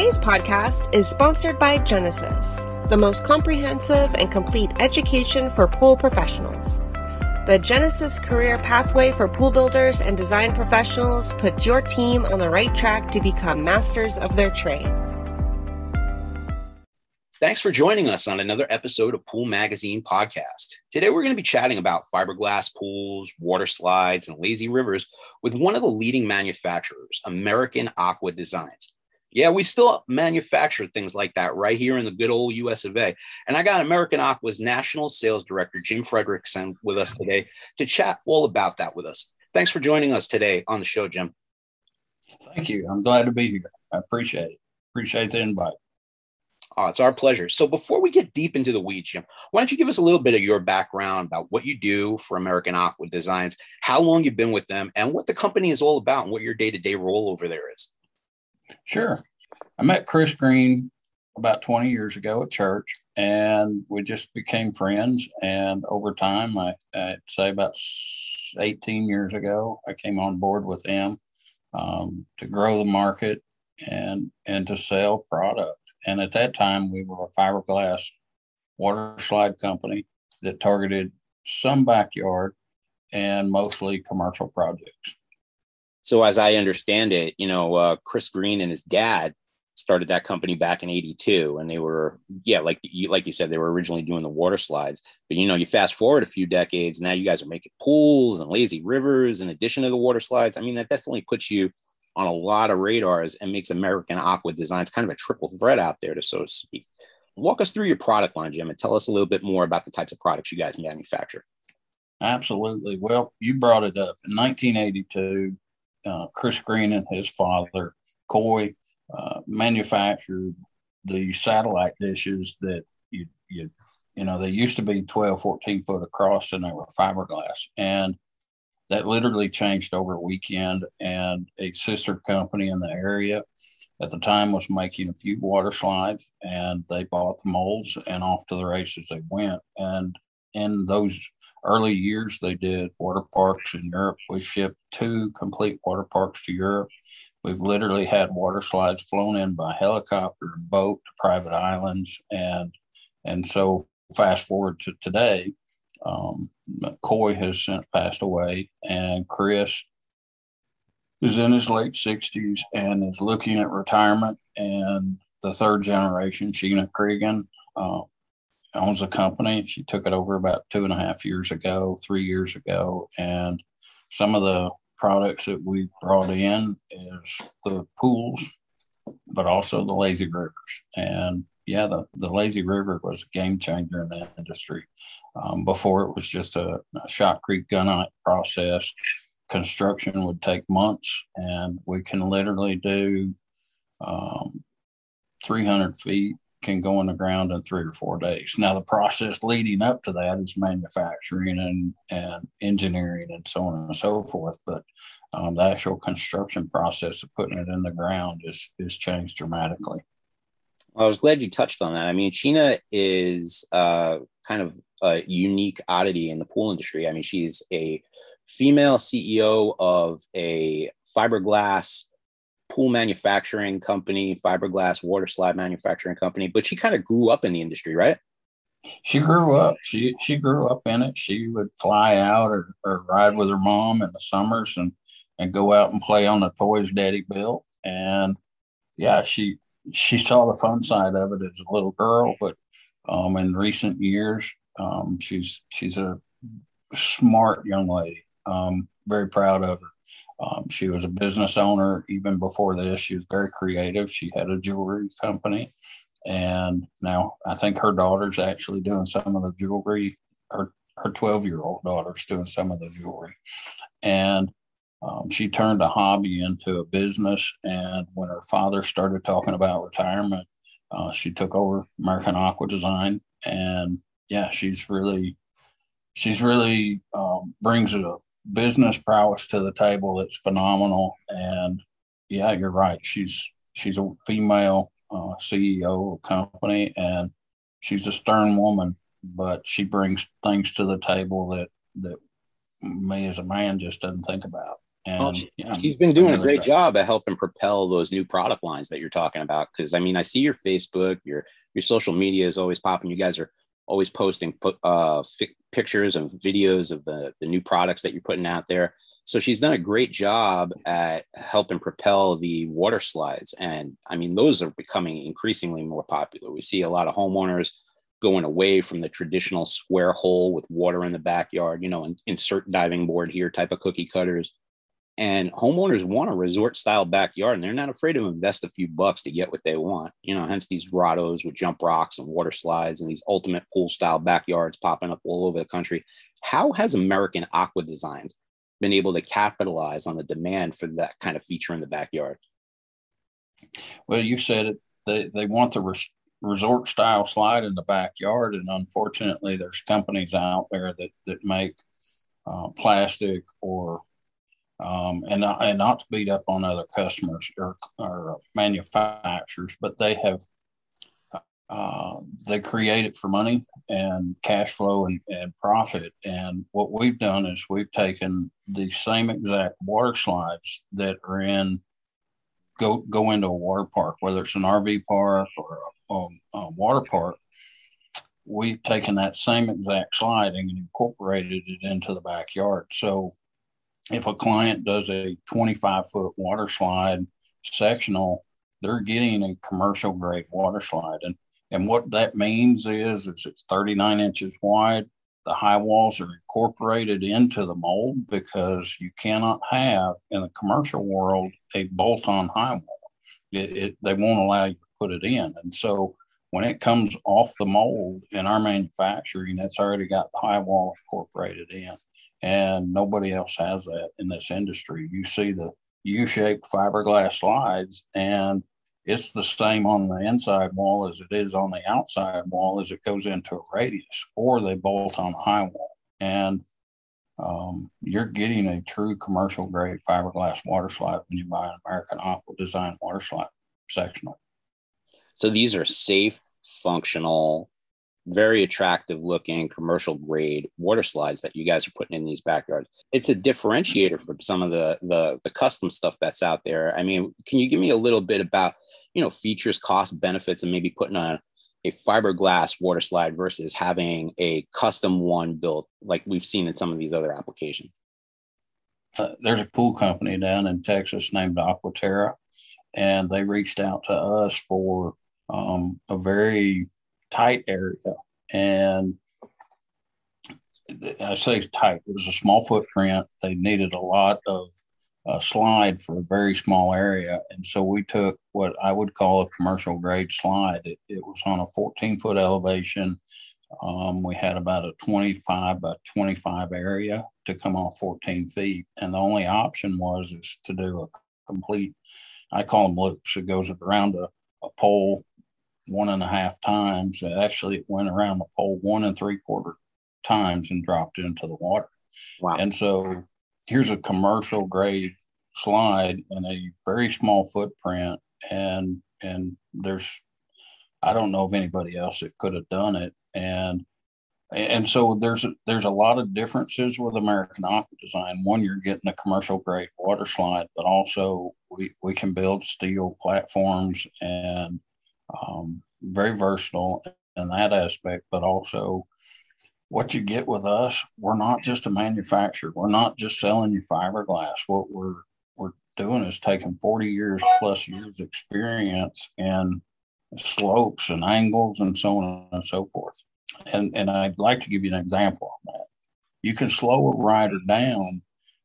Today's podcast is sponsored by Genesis, the most comprehensive and complete education for pool professionals. The Genesis Career Pathway for Pool Builders and Design Professionals puts your team on the right track to become masters of their trade. Thanks for joining us on another episode of Pool Magazine Podcast. Today, we're going to be chatting about fiberglass pools, water slides, and lazy rivers with one of the leading manufacturers, American Aqua Designs. Yeah, we still manufacture things like that right here in the good old US of A. And I got American Aqua's National Sales Director, Jim Frederickson, with us today to chat all about that with us. Thanks for joining us today on the show, Jim. Thank you. I'm glad to be here. I appreciate it. Appreciate the invite. Oh, it's our pleasure. So before we get deep into the weeds, Jim, why don't you give us a little bit of your background about what you do for American Aqua Designs, how long you've been with them, and what the company is all about, and what your day-to-day role over there is? Sure. I met Chris Green about 20 years ago at church, and we just became friends. And over time, I, I'd say about 18 years ago, I came on board with him um, to grow the market and and to sell product. And at that time, we were a fiberglass water slide company that targeted some backyard and mostly commercial projects. So, as I understand it, you know, uh, Chris Green and his dad started that company back in 82 and they were yeah like you like you said they were originally doing the water slides. But you know you fast forward a few decades now you guys are making pools and lazy rivers in addition to the water slides. I mean that definitely puts you on a lot of radars and makes american aqua designs kind of a triple threat out there to so to speak. Walk us through your product line jim and tell us a little bit more about the types of products you guys manufacture. Absolutely. Well you brought it up. In 1982 uh, Chris Green and his father, Coy, uh, manufactured the satellite dishes that you, you, you know, they used to be 12, 14 foot across and they were fiberglass. And that literally changed over a weekend. And a sister company in the area at the time was making a few water slides and they bought the molds and off to the races they went. And in those early years, they did water parks in Europe. We shipped two complete water parks to Europe. We've literally had water slides flown in by helicopter and boat to private islands, and and so fast forward to today, um, Coy has since passed away, and Chris is in his late sixties and is looking at retirement. And the third generation, Sheena Cregan, uh, owns a company. She took it over about two and a half years ago, three years ago, and some of the products that we brought in is the pools, but also the lazy rivers. And yeah, the, the lazy river was a game changer in the industry. Um, before it was just a, a creek gunite process. Construction would take months, and we can literally do um, 300 feet can go in the ground in three or four days. Now, the process leading up to that is manufacturing and, and engineering and so on and so forth. But um, the actual construction process of putting it in the ground is, is changed dramatically. Well, I was glad you touched on that. I mean, Sheena is uh, kind of a unique oddity in the pool industry. I mean, she's a female CEO of a fiberglass pool manufacturing company, fiberglass water slide manufacturing company, but she kind of grew up in the industry, right? She grew up. She she grew up in it. She would fly out or, or ride with her mom in the summers and and go out and play on the toys daddy built. And yeah, she she saw the fun side of it as a little girl, but um, in recent years, um, she's she's a smart young lady. Um, very proud of her. Um, she was a business owner even before this. She was very creative. She had a jewelry company. And now I think her daughter's actually doing some of the jewelry. Her her 12 year old daughter's doing some of the jewelry. And um, she turned a hobby into a business. And when her father started talking about retirement, uh, she took over American Aqua Design. And yeah, she's really, she's really um, brings a business prowess to the table that's phenomenal. And yeah, you're right. She's she's a female uh, CEO of a company, and she's a stern woman, but she brings things to the table that that me as a man just doesn't think about. And well, she, yeah, she's been doing a great job at helping propel those new product lines that you're talking about. Because I mean, I see your Facebook, your your social media is always popping. You guys are always posting uh, fi- pictures and videos of the the new products that you're putting out there. So she's done a great job at helping propel the water slides, and I mean, those are becoming increasingly more popular. We see a lot of homeowners going away from the traditional square hole with water in the backyard, you know, and insert diving board here type of cookie cutters. And homeowners want a resort style backyard and they're not afraid to invest a few bucks to get what they want. You know, hence these grottos with jump rocks and water slides and these ultimate pool style backyards popping up all over the country. How has American Aqua Designs been able to capitalize on the demand for that kind of feature in the backyard? Well, you said it. They, they want the res- resort style slide in the backyard. And unfortunately, there's companies out there that, that make uh, plastic or um, and not, and not to beat up on other customers or, or manufacturers, but they have uh, they create it for money and cash flow and, and profit. And what we've done is we've taken the same exact water slides that are in go go into a water park, whether it's an RV park or a uh, water park, we've taken that same exact slide and incorporated it into the backyard. So if a client does a 25 foot water slide sectional, they're getting a commercial grade water slide. And, and what that means is, is it's 39 inches wide. The high walls are incorporated into the mold because you cannot have in the commercial world a bolt on high wall. It, it, they won't allow you to put it in. And so when it comes off the mold in our manufacturing, it's already got the high wall incorporated in. And nobody else has that in this industry. You see the U shaped fiberglass slides, and it's the same on the inside wall as it is on the outside wall as it goes into a radius, or they bolt on the high wall. And um, you're getting a true commercial grade fiberglass water slide when you buy an American Aqua Design water slide sectional. So these are safe, functional, very attractive looking commercial grade water slides that you guys are putting in these backyards. It's a differentiator from some of the, the the custom stuff that's out there. I mean, can you give me a little bit about, you know, features, cost, benefits, and maybe putting a a fiberglass water slide versus having a custom one built like we've seen in some of these other applications? Uh, there's a pool company down in Texas named Aquaterra, and they reached out to us for um, a very tight area. And I say tight, it was a small footprint. They needed a lot of uh, slide for a very small area. And so we took what I would call a commercial grade slide. It, it was on a 14 foot elevation. Um, we had about a 25 by 25 area to come off 14 feet. And the only option was is to do a complete, I call them loops. It goes around a, a pole one and a half times. Actually, it went around the pole one and three quarter times and dropped into the water. Wow. And so here's a commercial grade slide in a very small footprint. And and there's I don't know of anybody else that could have done it. And and so there's a, there's a lot of differences with American Aqua Design. One, you're getting a commercial grade water slide, but also we, we can build steel platforms and um, very versatile in that aspect, but also what you get with us, we're not just a manufacturer. We're not just selling you fiberglass. What we're we're doing is taking 40 years plus years experience in slopes and angles and so on and so forth. And and I'd like to give you an example of that. You can slow a rider down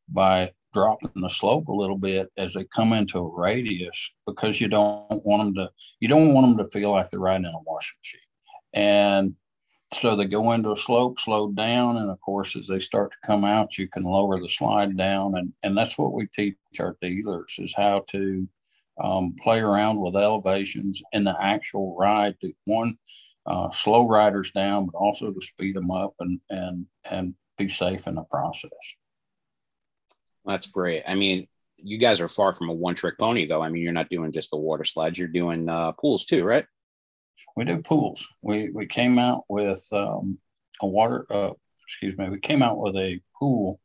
by dropping the slope a little bit as they come into a radius because you don't want them to you don't want them to feel like they're riding in a washing machine. And so they go into a slope slow down and of course as they start to come out you can lower the slide down. And and that's what we teach our dealers is how to um, play around with elevations in the actual ride to one uh, slow riders down but also to speed them up and and and be safe in the process that's great. I mean, you guys are far from a one trick pony, though. I mean, you're not doing just the water slides, you're doing uh, pools too, right? We do pools. We, we came out with um, a water, uh, excuse me, we came out with a pool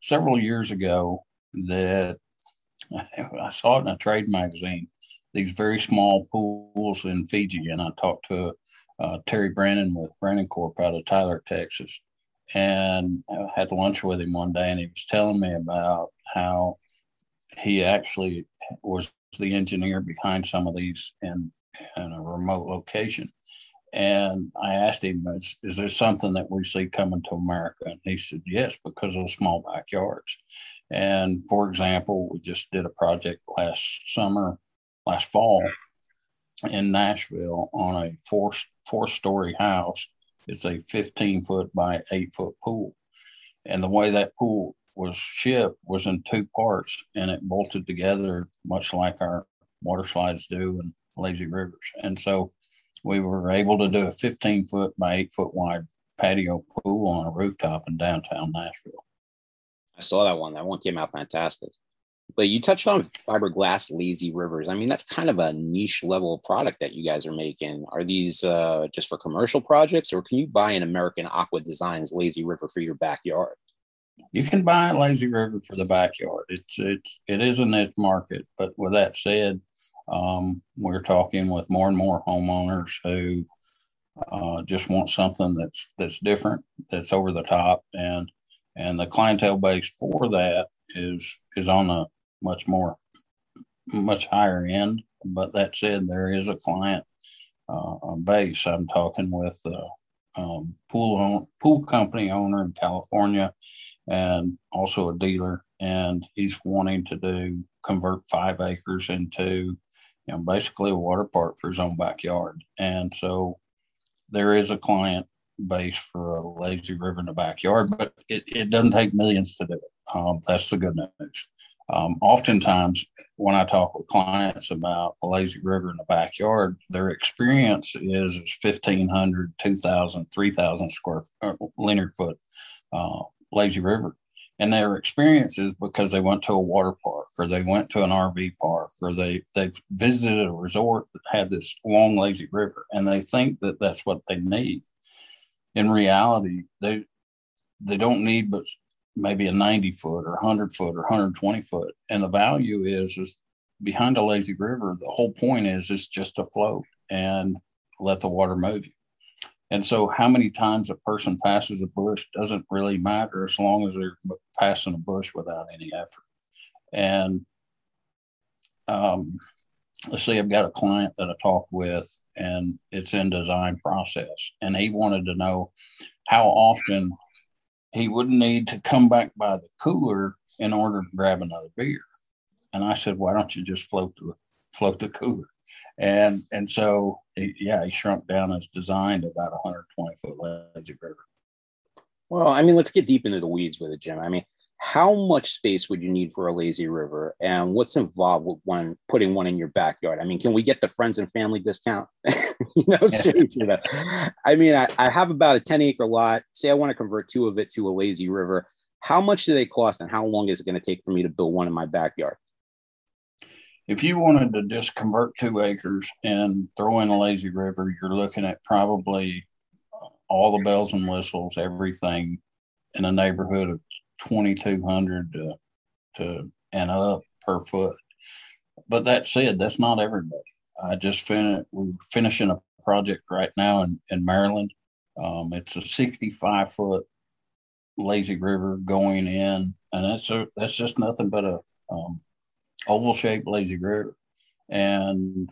several years ago that I saw it in a trade magazine. These very small pools in Fiji, and I talked to uh, Terry Brandon with Brandon Corp out of Tyler, Texas, and I had lunch with him one day, and he was telling me about how he actually was the engineer behind some of these in, in a remote location. And I asked him, is, is there something that we see coming to America? And he said, yes, because of small backyards. And for example, we just did a project last summer, last fall in Nashville on a four, four story house. It's a 15 foot by eight foot pool. And the way that pool was shipped was in two parts and it bolted together much like our water slides do and lazy rivers. And so we were able to do a 15 foot by eight foot wide patio pool on a rooftop in downtown Nashville. I saw that one. That one came out fantastic. But you touched on fiberglass lazy rivers. I mean, that's kind of a niche level product that you guys are making. Are these uh, just for commercial projects, or can you buy an American Aqua Designs lazy river for your backyard? You can buy a lazy river for the backyard. It's it's it is a niche market. But with that said, um, we're talking with more and more homeowners who uh, just want something that's that's different, that's over the top, and and the clientele base for that is is on a much more much higher end. But that said, there is a client uh, base. I'm talking with a um, pool own, pool company owner in California, and also a dealer, and he's wanting to do convert five acres into you know, basically a water park for his own backyard. And so there is a client base for a lazy river in the backyard, but it, it doesn't take millions to do it. Um, that's the good news. Um, oftentimes, when I talk with clients about a lazy river in the backyard, their experience is, is 1,500, 2,000, 3,000 square uh, linear foot uh, lazy river and their experience is because they went to a water park or they went to an RV park or they they visited a resort that had this long lazy river and they think that that's what they need. In reality, they they don't need but maybe a 90 foot or 100 foot or 120 foot and the value is is behind a lazy river the whole point is it's just to float and let the water move you and so, how many times a person passes a bush doesn't really matter as long as they're passing a bush without any effort. And um, let's see, I've got a client that I talked with, and it's in design process, and he wanted to know how often he wouldn't need to come back by the cooler in order to grab another beer. And I said, why don't you just float the float the cooler? and and so yeah, he shrunk down his design to about 120 foot lazy river. Well, I mean, let's get deep into the weeds with it, Jim. I mean, how much space would you need for a lazy river, and what's involved with one putting one in your backyard? I mean, can we get the friends and family discount? you know, seriously. I mean, I, I have about a 10 acre lot. Say I want to convert two of it to a lazy river. How much do they cost, and how long is it going to take for me to build one in my backyard? if you wanted to just convert two acres and throw in a lazy river, you're looking at probably all the bells and whistles, everything in a neighborhood of 2,200 to, to and up per foot. But that said, that's not everybody. I just finished, we're finishing a project right now in, in Maryland. Um, it's a 65 foot lazy river going in, and that's a, that's just nothing but a um, oval shaped lazy river. And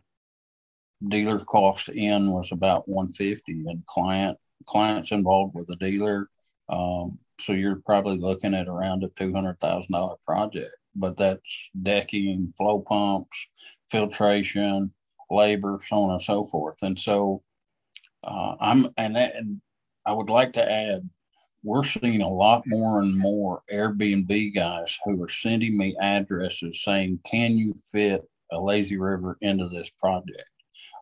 dealer cost in was about 150 and client clients involved with the dealer. Um, so you're probably looking at around a $200,000 project, but that's decking, flow pumps, filtration, labor, so on and so forth. And so uh, I'm, and, that, and I would like to add we're seeing a lot more and more Airbnb guys who are sending me addresses saying, Can you fit a lazy river into this project?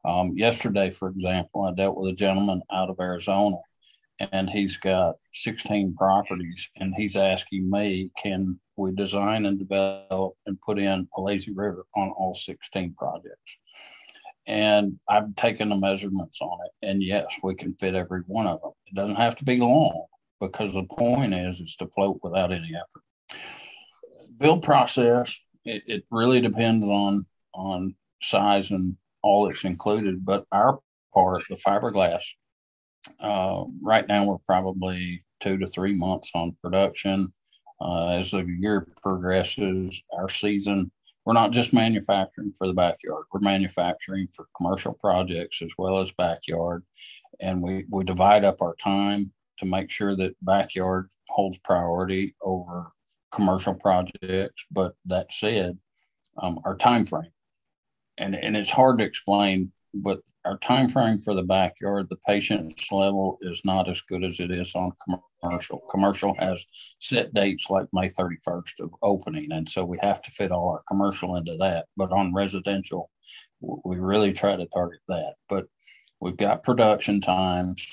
Um, yesterday, for example, I dealt with a gentleman out of Arizona and he's got 16 properties and he's asking me, Can we design and develop and put in a lazy river on all 16 projects? And I've taken the measurements on it. And yes, we can fit every one of them. It doesn't have to be long because the point is it's to float without any effort. build process it, it really depends on on size and all that's included. But our part, the fiberglass, uh, right now we're probably two to three months on production. Uh, as the year progresses, our season, we're not just manufacturing for the backyard. We're manufacturing for commercial projects as well as backyard. And we, we divide up our time to make sure that backyard holds priority over commercial projects. But that said, um, our time frame, and, and it's hard to explain, but our time frame for the backyard, the patience level is not as good as it is on commercial. Commercial has set dates like May 31st of opening, and so we have to fit all our commercial into that. But on residential, we really try to target that. But we've got production times,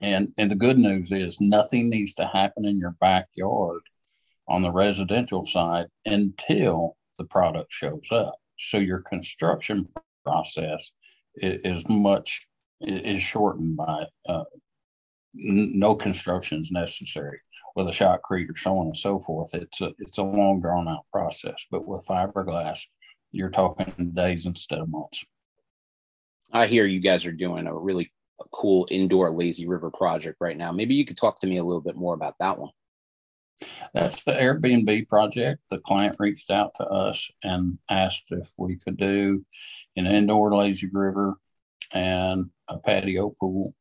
and and the good news is nothing needs to happen in your backyard on the residential side until the product shows up. So your construction process is, much is shortened by uh, n- no constructions necessary with a shotcrete or so on and so forth. It's a it's a long drawn out process. But with fiberglass, you're talking days instead of months. I hear you guys are doing a really cool indoor lazy river project right now. Maybe you could talk to me a little bit more about that one. That's the Airbnb project. The client reached out to us and asked if we could do an indoor lazy river and a patio pool.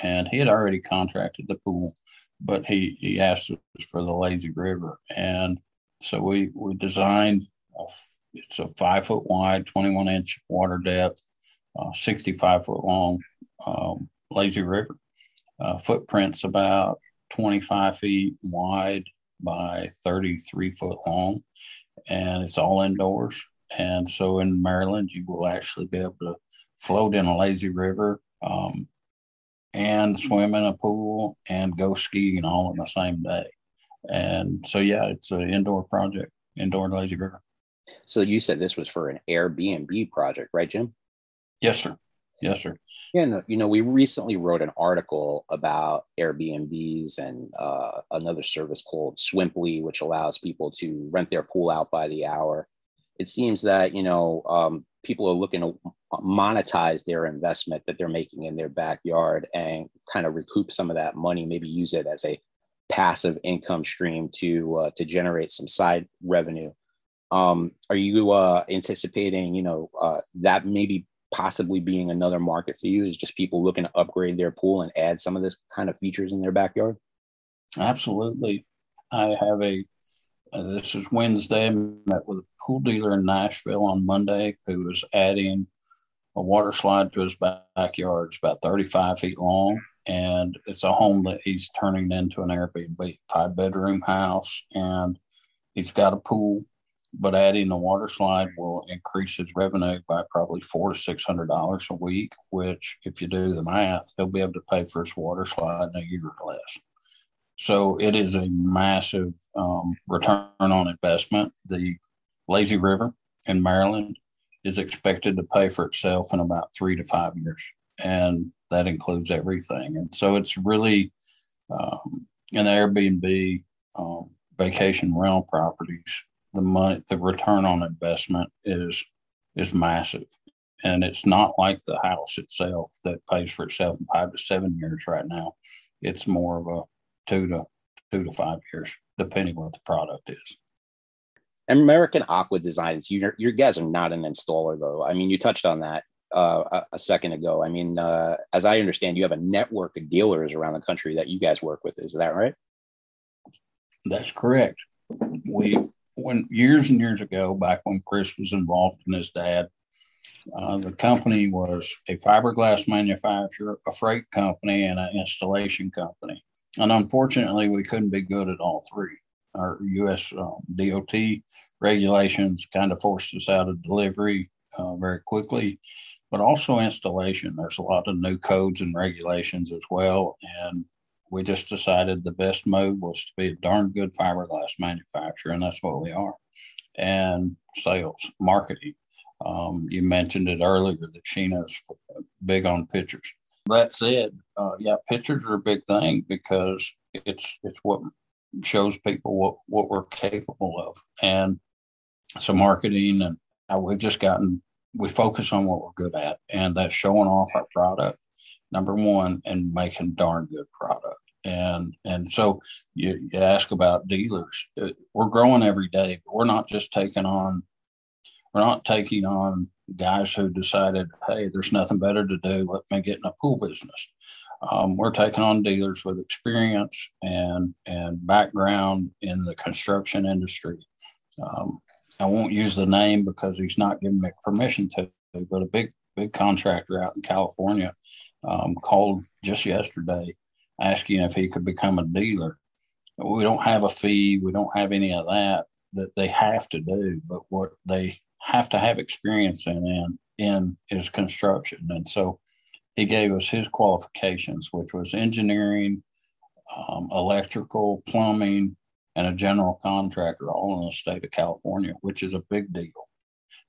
And he had already contracted the pool, but he, he asked us for the lazy river. And so we, we designed, a, it's a five foot wide, 21 inch water depth, uh, 65 foot long um, lazy river. Uh, footprints about 25 feet wide by 33 foot long, and it's all indoors. And so in Maryland, you will actually be able to float in a lazy river um, and swim in a pool and go skiing all in the same day. And so, yeah, it's an indoor project, indoor lazy river. So you said this was for an Airbnb project, right, Jim? Yes, sir. Yes, sir. Yeah, no, you know, we recently wrote an article about Airbnbs and uh, another service called Swimply, which allows people to rent their pool out by the hour. It seems that you know um, people are looking to monetize their investment that they're making in their backyard and kind of recoup some of that money, maybe use it as a passive income stream to uh, to generate some side revenue. Um, are you uh, anticipating, you know, uh, that maybe possibly being another market for you is just people looking to upgrade their pool and add some of this kind of features in their backyard? Absolutely. I have a, uh, this is Wednesday, I met with a pool dealer in Nashville on Monday who was adding a water slide to his backyard. It's about 35 feet long. And it's a home that he's turning into an Airbnb, five bedroom house. And he's got a pool but adding a water slide will increase his revenue by probably four to six hundred dollars a week. Which, if you do the math, he'll be able to pay for his water slide in a year or less. So it is a massive um, return on investment. The Lazy River in Maryland is expected to pay for itself in about three to five years, and that includes everything. And so it's really um, an Airbnb um, vacation rental properties the money, the return on investment is is massive, and it's not like the house itself that pays for itself in five to seven years right now. It's more of a two to two to five years, depending what the product is. American Aqua Designs, you you guys are not an installer though. I mean, you touched on that uh, a, a, second ago. I mean, uh, as I understand, you have a network of dealers around the country that you guys work with. Is that right? That's correct. We when years and years ago, back when Chris was involved in his dad, uh, the company was a fiberglass manufacturer, a freight company, and an installation company. And unfortunately, we couldn't be good at all three. Our U.S. Um, DOT regulations kind of forced us out of delivery uh, very quickly, but also installation. There's a lot of new codes and regulations as well. And we just decided the best move was to be a darn good fiberglass manufacturer, and that's what we are. And sales, marketing. Um, you mentioned it earlier that Sheena's big on pictures. That said, uh, yeah, pictures are a big thing because it's it's what shows people what what we're capable of, and so marketing and we've just gotten we focus on what we're good at, and that's showing off our product, number one, and making darn good product. And and so you, you ask about dealers. Uh, we're growing every day. We're not just taking on we're not taking on guys who decided, hey, there's nothing better to do. Let me get in a pool business. Um, we're taking on dealers with experience and and background in the construction industry. Um, I won't use the name because he's not giving me permission to, but a big big contractor out in California um, called just yesterday asking if he could become a dealer. We don't have a fee, we don't have any of that that they have to do, but what they have to have experience in in, is construction. And so he gave us his qualifications, which was engineering, um, electrical, plumbing, and a general contractor, all in the state of California, which is a big deal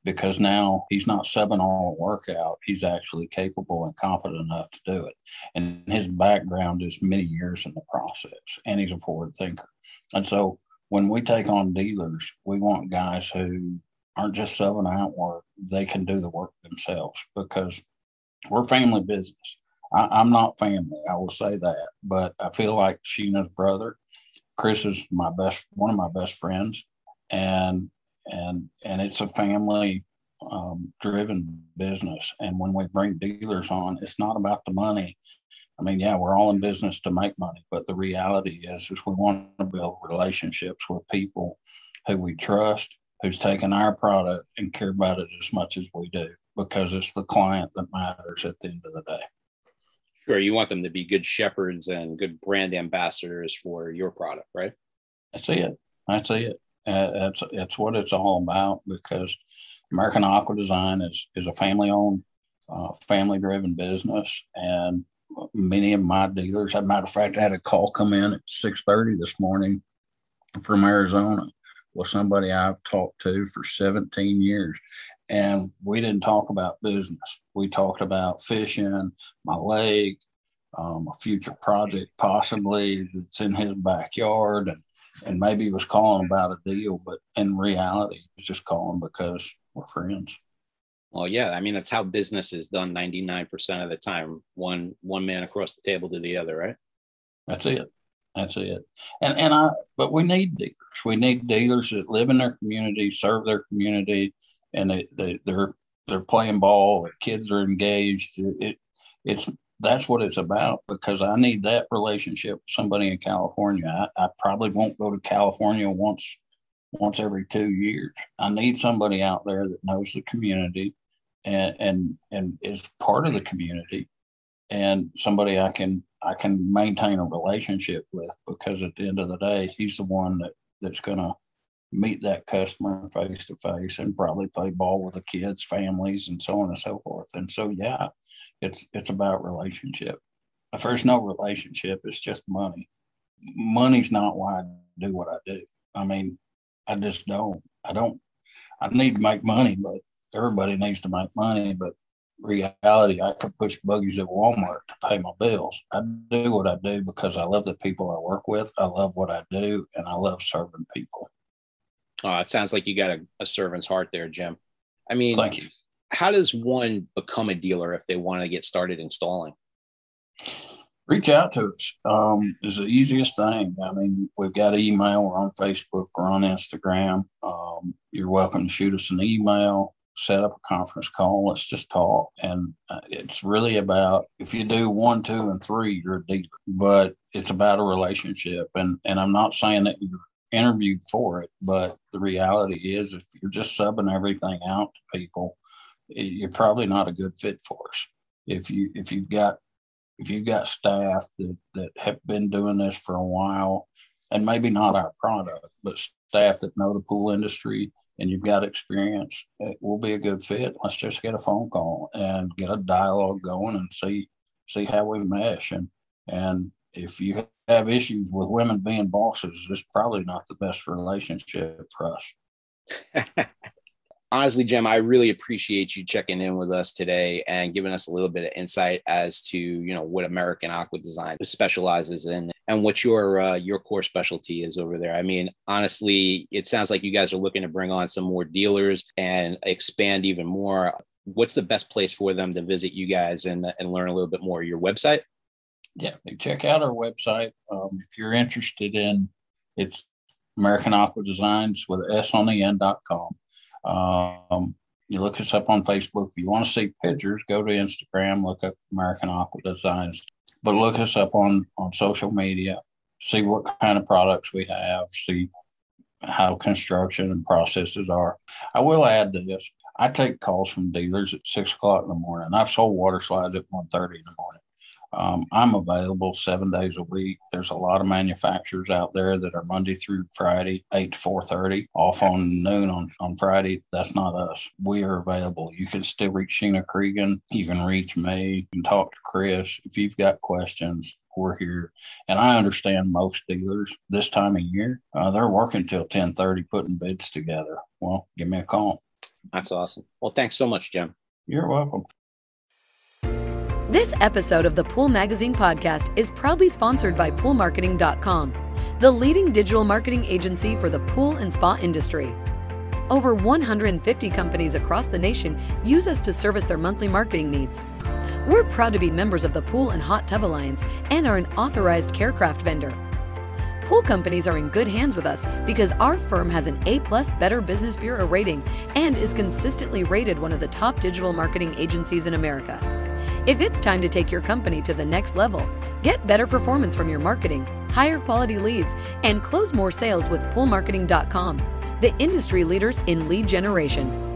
because now he's not subbing all the workout. He's actually capable and confident enough to do it. And his background is many years in the process, and he's a forward thinker. And so when we take on dealers, we want guys who aren't just subbing out work, they can do the work themselves because we're family business. I, am not family, I will say that, but I feel like Sheena's brother, Chris is my best, one of my best friends, and and and it's a family um, driven business. And when we bring dealers on, it's not about the money. I mean, yeah, we're all in business to make money, but the reality is, is we want to build relationships with people who we trust who's taken our product and care about it as much as we do because it's the client that matters at the end of the day. Sure, you want them to be good shepherds and good brand ambassadors for your product, right? That's it. That's it. Uh, that's what it's all about because American Aqua Design is is a family owned, uh, family driven business, and many of my dealers. As a matter of fact, I had a call come in at six thirty this morning from Arizona with somebody I've talked to for 17 years. And we didn't talk about business. We talked about fishing, my lake, um, a future project possibly that's in his backyard. And, and maybe he was calling about a deal, but in reality, he was just calling because we're friends. Well, yeah, I mean that's how business is done 99% of the time. One one man across the table to the other, right? That's it. That's it. And and I but we need dealers. We need dealers that live in their community, serve their community, and they, they they're they're playing ball. The kids are engaged. It it's that's what it's about because I need that relationship with somebody in California. I, I probably won't go to California once once every two years. I need somebody out there that knows the community and and and is part of the community and somebody I can I can maintain a relationship with because at the end of the day, he's the one that that's going to meet that customer face to face and probably play ball with the kids, families, and so on and so forth. And so, yeah, it's it's about relationship. If there's no relationship, it's just money. Money's not why I do what I do. I mean, I just don't. I don't. I need to make money, but everybody needs to make money. But reality, I could push buggies at Walmart to pay my bills. I do what I do because I love the people I work with. I love what I do, and I love serving people. Oh, it sounds like you got a, a servant's heart there, Jim. I mean, thank you. How does one become a dealer if they want to get started installing? Reach out to us. Um, is the easiest thing. I mean, we've got email. We're on Facebook. We're on Instagram. Um, you're welcome to shoot us an email set up a conference call. Let's just talk. And uh, it's really about if you do one, two, and three, you're a dealer. But it's about a relationship. And and I'm not saying that you're interviewed for it, but the reality is, if you're just subbing everything out to people, you're probably not a good fit for us. If you if you've got if you've got staff that that have been doing this for a while, and maybe not our product, but staff that know the pool industry and you've got experience, it will be a good fit. Let's just get a phone call and get a dialogue going and see see how we mesh. And and if you have issues with women being bosses, it's probably not the best relationship for us. Honestly, Jim, I really appreciate you checking in with us today and giving us a little bit of insight as to you know what American Aqua Design specializes in and what your uh, your core specialty is over there. I mean, honestly, it sounds like you guys are looking to bring on some more dealers and expand even more. What's the best place for them to visit you guys and, and learn a little bit more? Your website? Yeah, check out our website. Um, if you're interested in it's American Aqua Designs with S on the end.com. Um, you look us up on Facebook. If you want to see pictures, go to Instagram, look up American Aqua Designs. But look us up on, on social media, see what kind of products we have, see how construction and processes are. I will add to this. I take calls from dealers at six o'clock in the morning. I've sold water slides at 1.30 in the morning. Um, I'm available seven days a week. There's a lot of manufacturers out there that are Monday through Friday, eight to four thirty, off on noon on, on Friday. That's not us. We are available. You can still reach Sheena Cregan. You can reach me. You can talk to Chris. If you've got questions, we're here. And I understand most dealers this time of year, uh, they're working till 1030 putting bids together. Well, give me a call. That's awesome. Well, thanks so much, Jim. You're welcome. This episode of the Pool Magazine podcast is proudly sponsored by PoolMarketing.com, the leading digital marketing agency for the pool and spa industry. Over 150 companies across the nation use us to service their monthly marketing needs. We're proud to be members of the Pool and Hot Tub Alliance and are an authorized Carecraft vendor. Pool companies are in good hands with us because our firm has an A plus Better Business Bureau rating and is consistently rated one of the top digital marketing agencies in America. If it's time to take your company to the next level, get better performance from your marketing, higher quality leads, and close more sales with poolmarketing.com, the industry leaders in lead generation.